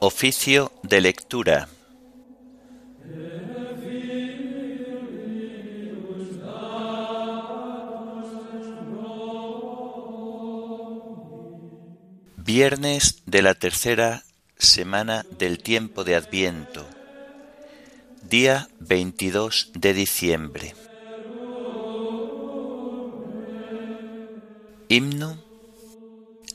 Oficio de lectura. Viernes de la tercera semana del tiempo de Adviento, día 22 de diciembre. Himno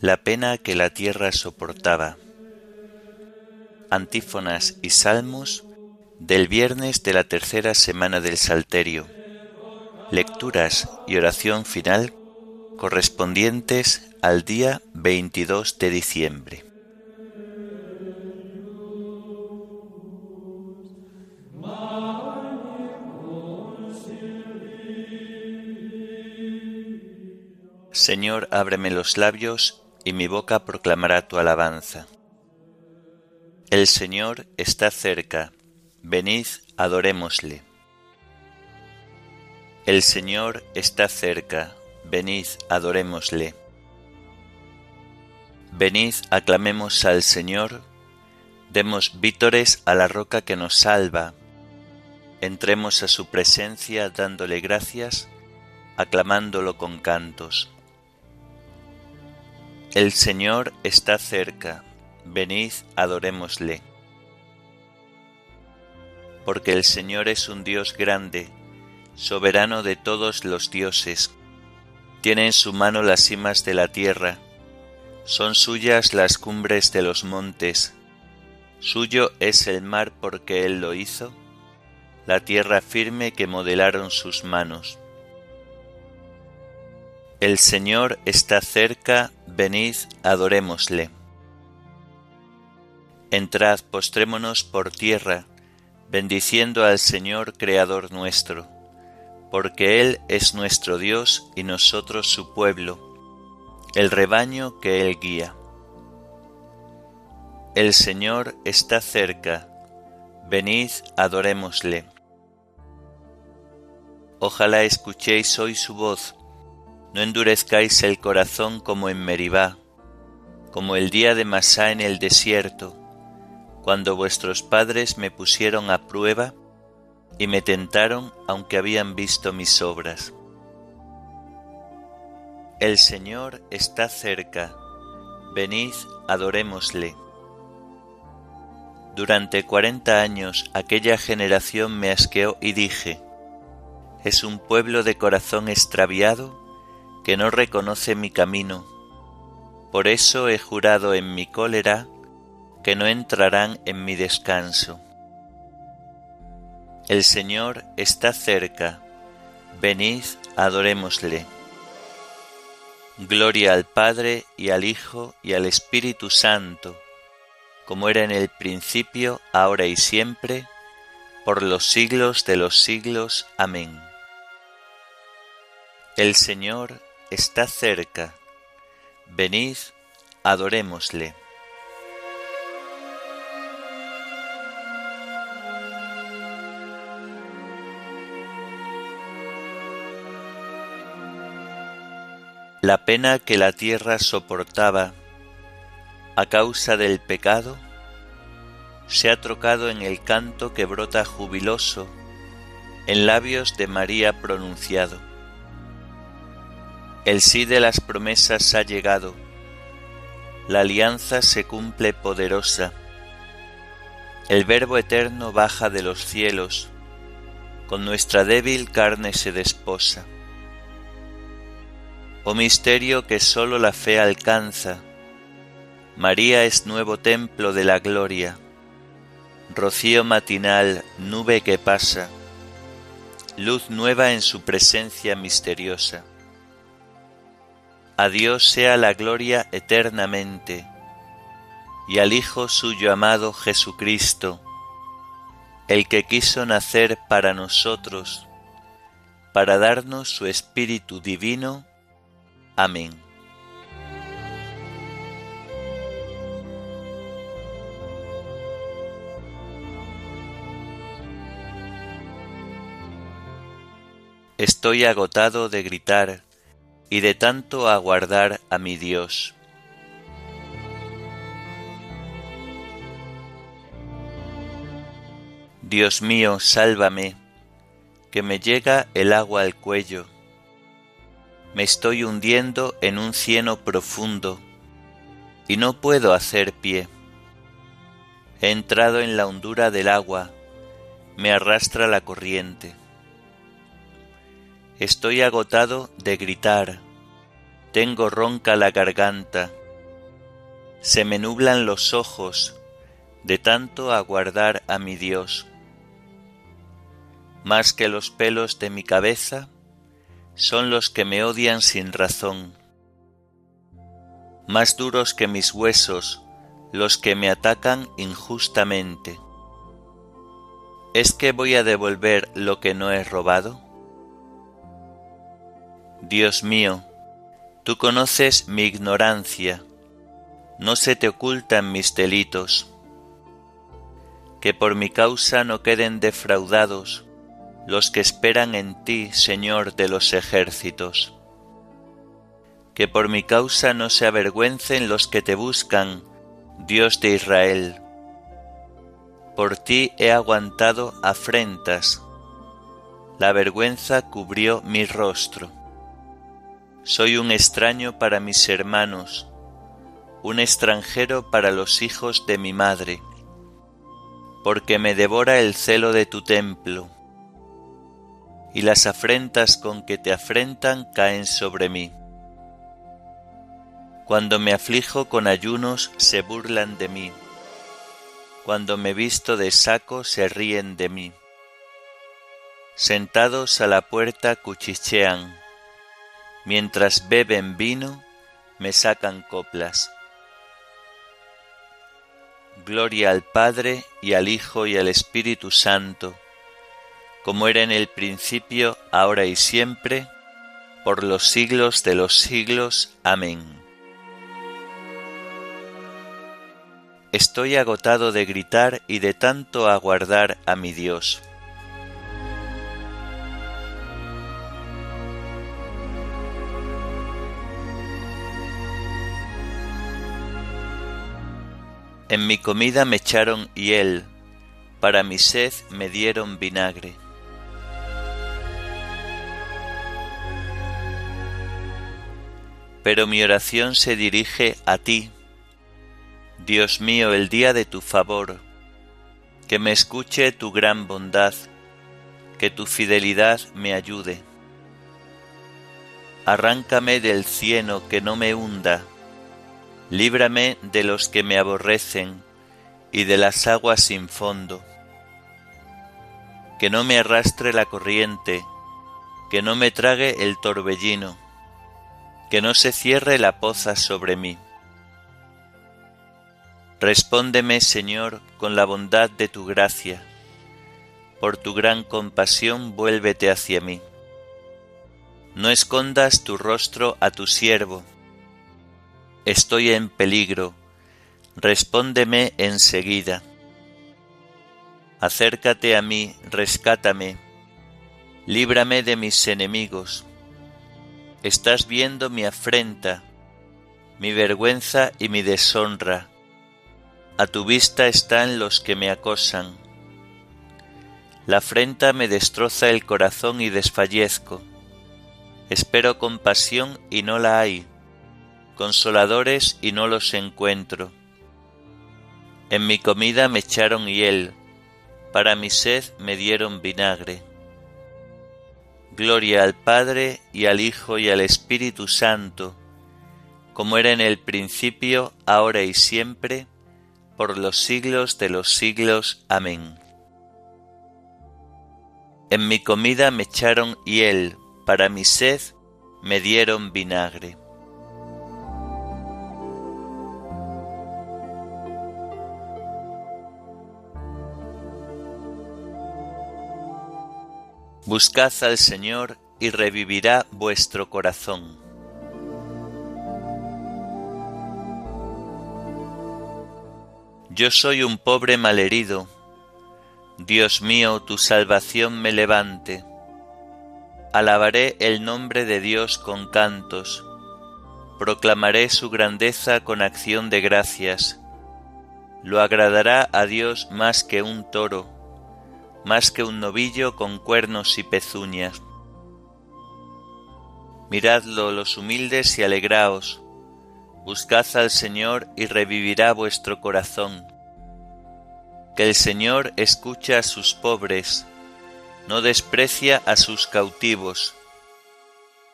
La pena que la tierra soportaba antífonas y salmos del viernes de la tercera semana del Salterio, lecturas y oración final correspondientes al día 22 de diciembre. Señor, ábreme los labios y mi boca proclamará tu alabanza. El Señor está cerca, venid, adorémosle. El Señor está cerca, venid, adorémosle. Venid, aclamemos al Señor, demos vítores a la roca que nos salva, entremos a su presencia dándole gracias, aclamándolo con cantos. El Señor está cerca, venid, adorémosle. Porque el Señor es un Dios grande, soberano de todos los dioses. Tiene en su mano las cimas de la tierra, son suyas las cumbres de los montes. Suyo es el mar porque Él lo hizo, la tierra firme que modelaron sus manos. El Señor está cerca, venid, adorémosle. Entrad, postrémonos por tierra, bendiciendo al Señor Creador nuestro, porque Él es nuestro Dios y nosotros su pueblo, el rebaño que Él guía. El Señor está cerca, venid, adorémosle. Ojalá escuchéis hoy su voz, no endurezcáis el corazón como en Meribá, como el día de Masá en el desierto, cuando vuestros padres me pusieron a prueba y me tentaron aunque habían visto mis obras. El Señor está cerca, venid, adorémosle. Durante cuarenta años aquella generación me asqueó y dije, es un pueblo de corazón extraviado que no reconoce mi camino. Por eso he jurado en mi cólera que no entrarán en mi descanso. El Señor está cerca, venid, adorémosle. Gloria al Padre y al Hijo y al Espíritu Santo, como era en el principio, ahora y siempre, por los siglos de los siglos. Amén. El Señor está cerca, venid, adorémosle. La pena que la tierra soportaba a causa del pecado se ha trocado en el canto que brota jubiloso en labios de María pronunciado. El sí de las promesas ha llegado, la alianza se cumple poderosa, el Verbo eterno baja de los cielos, con nuestra débil carne se desposa. Oh misterio que sólo la fe alcanza, María es nuevo templo de la gloria, rocío matinal, nube que pasa, luz nueva en su presencia misteriosa. A Dios sea la gloria eternamente, y al Hijo suyo amado Jesucristo, el que quiso nacer para nosotros, para darnos su Espíritu Divino, Amén. Estoy agotado de gritar y de tanto aguardar a mi Dios. Dios mío, sálvame, que me llega el agua al cuello. Me estoy hundiendo en un cieno profundo y no puedo hacer pie. He entrado en la hondura del agua, me arrastra la corriente. Estoy agotado de gritar, tengo ronca la garganta, se me nublan los ojos de tanto aguardar a mi Dios. Más que los pelos de mi cabeza son los que me odian sin razón. Más duros que mis huesos los que me atacan injustamente. ¿Es que voy a devolver lo que no he robado? Dios mío, tú conoces mi ignorancia, no se te ocultan mis delitos. Que por mi causa no queden defraudados los que esperan en ti, Señor de los ejércitos. Que por mi causa no se avergüencen los que te buscan, Dios de Israel. Por ti he aguantado afrentas, la vergüenza cubrió mi rostro. Soy un extraño para mis hermanos, un extranjero para los hijos de mi madre, porque me devora el celo de tu templo, y las afrentas con que te afrentan caen sobre mí. Cuando me aflijo con ayunos se burlan de mí. Cuando me visto de saco se ríen de mí. Sentados a la puerta cuchichean. Mientras beben vino, me sacan coplas. Gloria al Padre y al Hijo y al Espíritu Santo, como era en el principio, ahora y siempre, por los siglos de los siglos. Amén. Estoy agotado de gritar y de tanto aguardar a mi Dios. En mi comida me echaron hiel, para mi sed me dieron vinagre. Pero mi oración se dirige a ti, Dios mío, el día de tu favor, que me escuche tu gran bondad, que tu fidelidad me ayude. Arráncame del cieno que no me hunda, líbrame de los que me aborrecen y de las aguas sin fondo. Que no me arrastre la corriente, que no me trague el torbellino, que no se cierre la poza sobre mí Respóndeme, Señor, con la bondad de tu gracia. Por tu gran compasión vuélvete hacia mí. No escondas tu rostro a tu siervo. Estoy en peligro. Respóndeme enseguida. Acércate a mí, rescátame. Líbrame de mis enemigos. Estás viendo mi afrenta, mi vergüenza y mi deshonra a tu vista están los que me acosan. La afrenta me destroza el corazón y desfallezco. Espero compasión y no la hay, consoladores y no los encuentro. En mi comida me echaron hiel, para mi sed me dieron vinagre. Gloria al Padre y al Hijo y al Espíritu Santo, como era en el principio, ahora y siempre, por los siglos de los siglos. Amén. En mi comida me echaron hiel, para mi sed me dieron vinagre. Buscad al Señor y revivirá vuestro corazón. Yo soy un pobre malherido. Dios mío, tu salvación me levante. Alabaré el nombre de Dios con cantos. Proclamaré su grandeza con acción de gracias. Lo agradará a Dios más que un toro, más que un novillo con cuernos y pezuñas. Miradlo los humildes y alegraos, buscad al Señor y revivirá vuestro corazón. Que el Señor escucha a sus pobres, no desprecia a sus cautivos.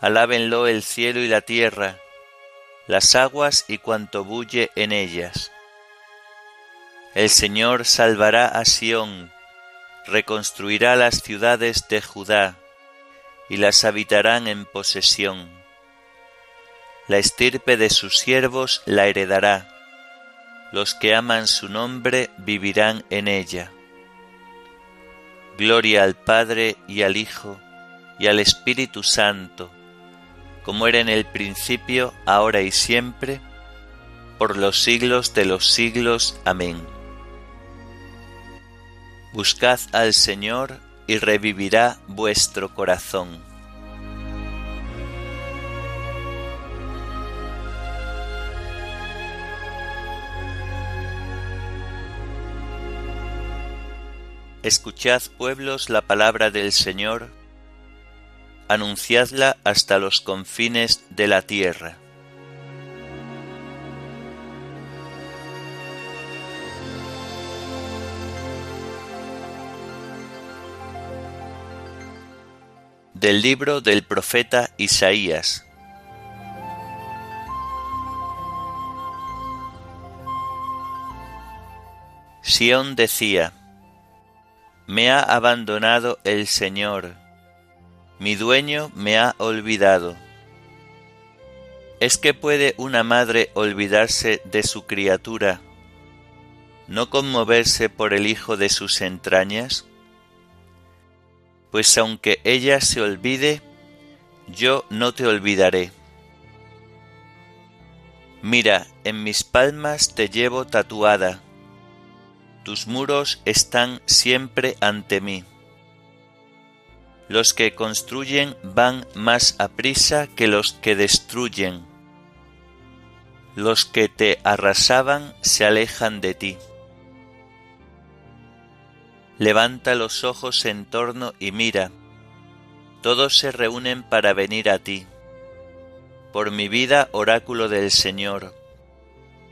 Alábenlo el cielo y la tierra, las aguas y cuanto bulle en ellas. El Señor salvará a Sión, reconstruirá las ciudades de Judá, y las habitarán en posesión. La estirpe de sus siervos la heredará, los que aman su nombre vivirán en ella. Gloria al Padre y al Hijo y al Espíritu Santo, como era en el principio, ahora y siempre, por los siglos de los siglos. Amén. Buscad al Señor y revivirá vuestro corazón. Escuchad pueblos la palabra del Señor, anunciadla hasta los confines de la tierra. Del libro del profeta Isaías. Sión decía, Me ha abandonado el Señor mi dueño me ha olvidado. ¿Es que puede una madre olvidarse de su criatura, no conmoverse por el hijo de sus entrañas? Pues aunque ella se olvide, yo no te olvidaré. Mira, en mis palmas te llevo tatuada, tus muros están siempre ante mí. Los que construyen van más aprisa que los que destruyen. Los que te arrasaban se alejan de ti. Levanta los ojos en torno y mira. Todos se reúnen para venir a ti. Por mi vida, oráculo del Señor.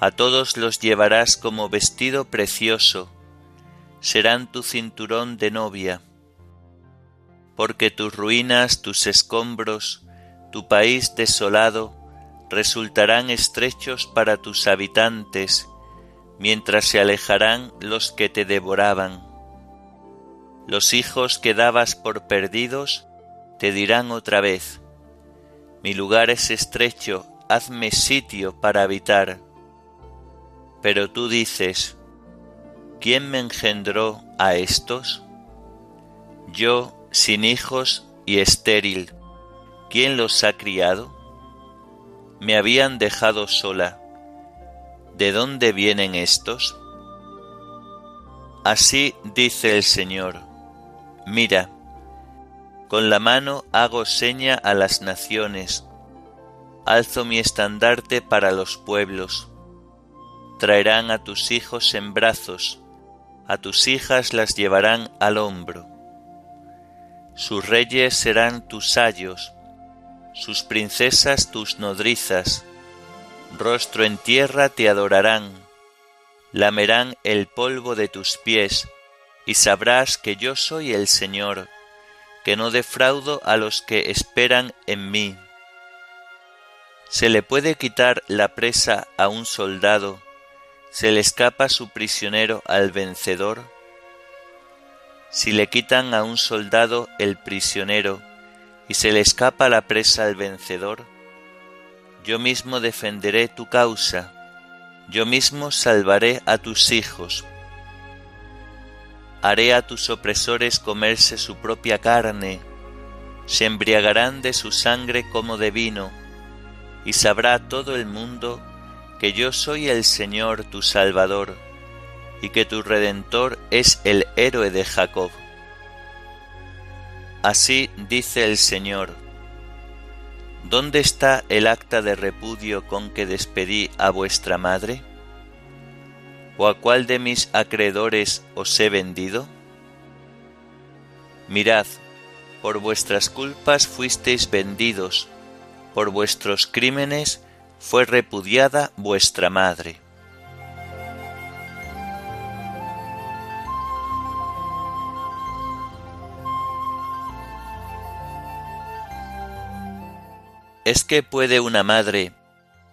A todos los llevarás como vestido precioso. Serán tu cinturón de novia porque tus ruinas, tus escombros, tu país desolado, resultarán estrechos para tus habitantes, mientras se alejarán los que te devoraban. Los hijos que dabas por perdidos te dirán otra vez, mi lugar es estrecho, hazme sitio para habitar. Pero tú dices, ¿quién me engendró a estos? Yo, sin hijos y estéril, ¿quién los ha criado? Me habían dejado sola. ¿De dónde vienen estos? Así dice el Señor, mira, con la mano hago seña a las naciones, alzo mi estandarte para los pueblos, traerán a tus hijos en brazos, a tus hijas las llevarán al hombro. Sus reyes serán tus sayos, sus princesas tus nodrizas, rostro en tierra te adorarán, lamerán el polvo de tus pies, y sabrás que yo soy el Señor, que no defraudo a los que esperan en mí. ¿Se le puede quitar la presa a un soldado? ¿Se le escapa su prisionero al vencedor? si le quitan a un soldado el prisionero y se le escapa la presa al vencedor, yo mismo defenderé tu causa, yo mismo salvaré a tus hijos. Haré a tus opresores comerse su propia carne, se embriagarán de su sangre como de vino, y sabrá todo el mundo que yo soy el Señor tu Salvador y que tu Redentor es el héroe de Jacob. Así dice el Señor. ¿Dónde está el acta de repudio con que despedí a vuestra madre? ¿O a cuál de mis acreedores os he vendido? Mirad, por vuestras culpas fuisteis vendidos, por vuestros crímenes fue repudiada vuestra madre. ¿Es que puede una madre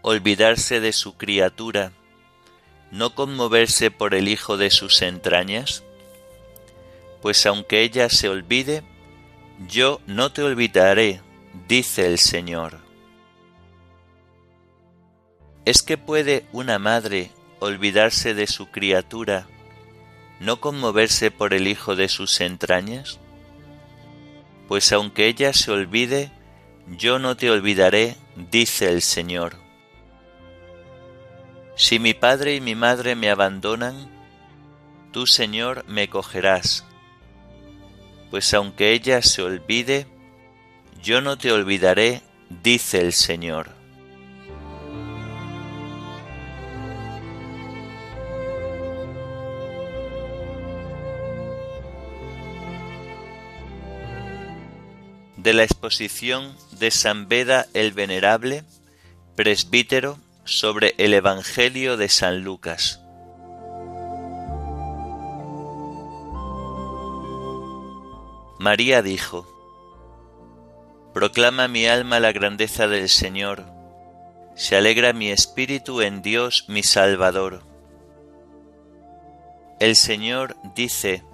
olvidarse de su criatura, no conmoverse por el hijo de sus entrañas? Pues aunque ella se olvide, yo no te olvidaré, dice el Señor. ¿Es que puede una madre olvidarse de su criatura, no conmoverse por el hijo de sus entrañas? Pues aunque ella se olvide, yo no te olvidaré, dice el Señor. Si mi padre y mi madre me abandonan, tú, Señor, me cogerás, pues aunque ella se olvide, yo no te olvidaré, dice el Señor. de la exposición de San Beda el Venerable, presbítero, sobre el Evangelio de San Lucas. María dijo, Proclama mi alma la grandeza del Señor, se alegra mi espíritu en Dios mi Salvador. El Señor dice,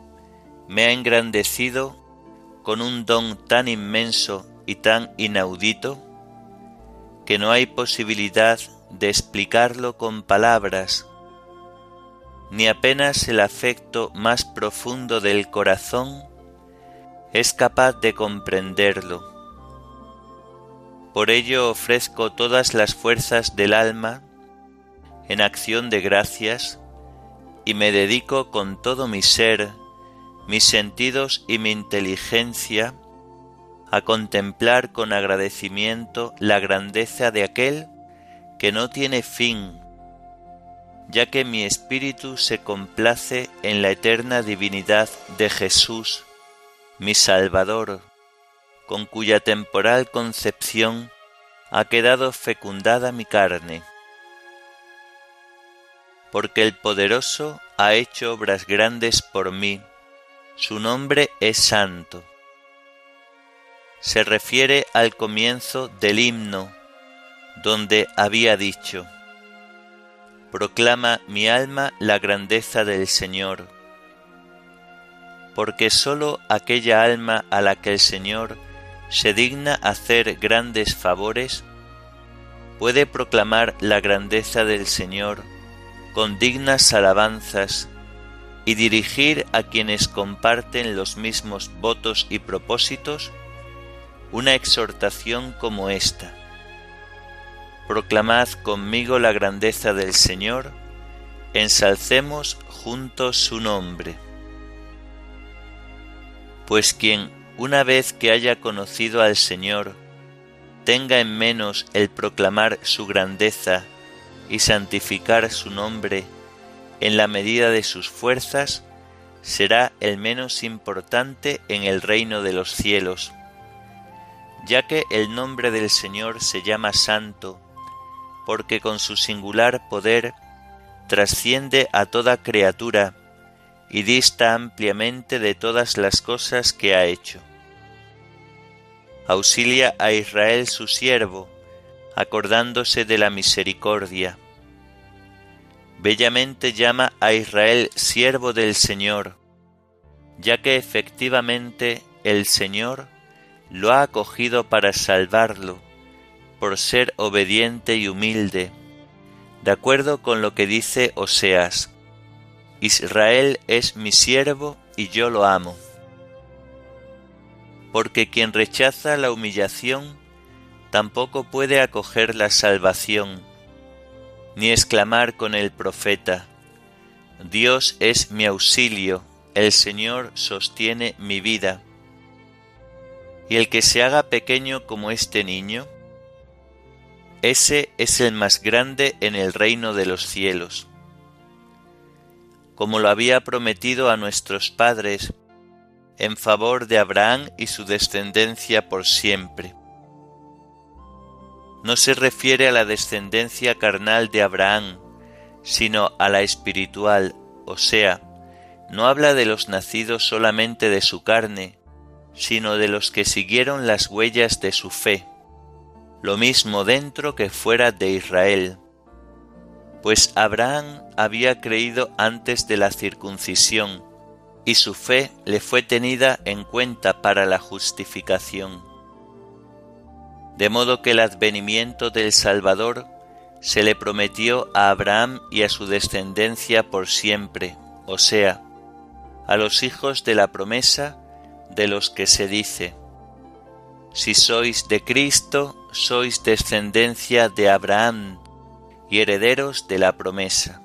me ha engrandecido con un don tan inmenso y tan inaudito que no hay posibilidad de explicarlo con palabras, ni apenas el afecto más profundo del corazón es capaz de comprenderlo. Por ello ofrezco todas las fuerzas del alma en acción de gracias y me dedico con todo mi ser mis sentidos y mi inteligencia a contemplar con agradecimiento la grandeza de aquel que no tiene fin, ya que mi espíritu se complace en la eterna divinidad de Jesús, mi Salvador, con cuya temporal concepción ha quedado fecundada mi carne. Porque el poderoso ha hecho obras grandes por mí, su nombre es santo. Se refiere al comienzo del himno, donde había dicho, Proclama mi alma la grandeza del Señor, porque sólo aquella alma a la que el Señor se digna hacer grandes favores, puede proclamar la grandeza del Señor con dignas alabanzas y dirigir a quienes comparten los mismos votos y propósitos una exhortación como esta. Proclamad conmigo la grandeza del Señor, ensalcemos juntos su nombre. Pues quien, una vez que haya conocido al Señor, tenga en menos el proclamar su grandeza y santificar su nombre, en la medida de sus fuerzas, será el menos importante en el reino de los cielos, ya que el nombre del Señor se llama Santo, porque con su singular poder trasciende a toda criatura y dista ampliamente de todas las cosas que ha hecho. Auxilia a Israel su siervo, acordándose de la misericordia bellamente llama a Israel siervo del Señor, ya que efectivamente el Señor lo ha acogido para salvarlo, por ser obediente y humilde, de acuerdo con lo que dice Oseas, Israel es mi siervo y yo lo amo. Porque quien rechaza la humillación tampoco puede acoger la salvación, ni exclamar con el profeta, Dios es mi auxilio, el Señor sostiene mi vida. Y el que se haga pequeño como este niño, ese es el más grande en el reino de los cielos. Como lo había prometido a nuestros padres, en favor de Abraham y su descendencia por siempre. No se refiere a la descendencia carnal de Abraham, sino a la espiritual, o sea, no habla de los nacidos solamente de su carne, sino de los que siguieron las huellas de su fe, lo mismo dentro que fuera de Israel. Pues Abraham había creído antes de la circuncisión, y su fe le fue tenida en cuenta para la justificación. De modo que el advenimiento del Salvador se le prometió a Abraham y a su descendencia por siempre, o sea, a los hijos de la promesa de los que se dice, Si sois de Cristo, sois descendencia de Abraham y herederos de la promesa.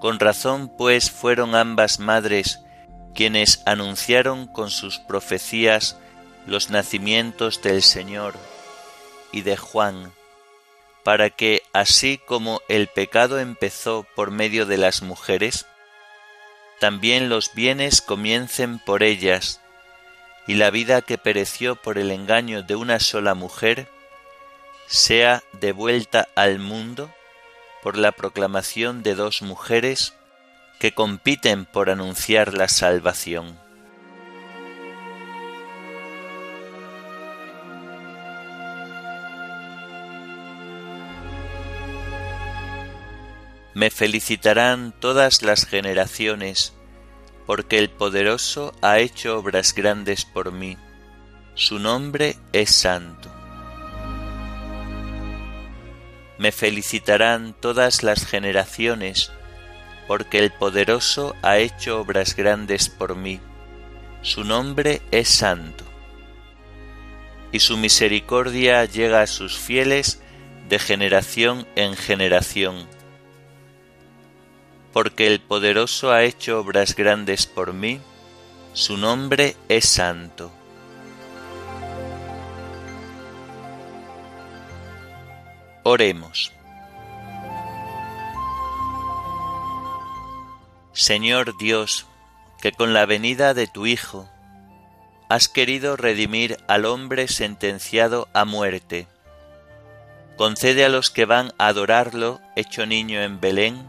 Con razón pues fueron ambas madres quienes anunciaron con sus profecías los nacimientos del Señor y de Juan, para que así como el pecado empezó por medio de las mujeres, también los bienes comiencen por ellas, y la vida que pereció por el engaño de una sola mujer sea devuelta al mundo por la proclamación de dos mujeres que compiten por anunciar la salvación. Me felicitarán todas las generaciones, porque el poderoso ha hecho obras grandes por mí. Su nombre es santo. Me felicitarán todas las generaciones, porque el poderoso ha hecho obras grandes por mí. Su nombre es santo. Y su misericordia llega a sus fieles de generación en generación. Porque el poderoso ha hecho obras grandes por mí, su nombre es santo. Oremos. Señor Dios, que con la venida de tu Hijo has querido redimir al hombre sentenciado a muerte. Concede a los que van a adorarlo, hecho niño en Belén,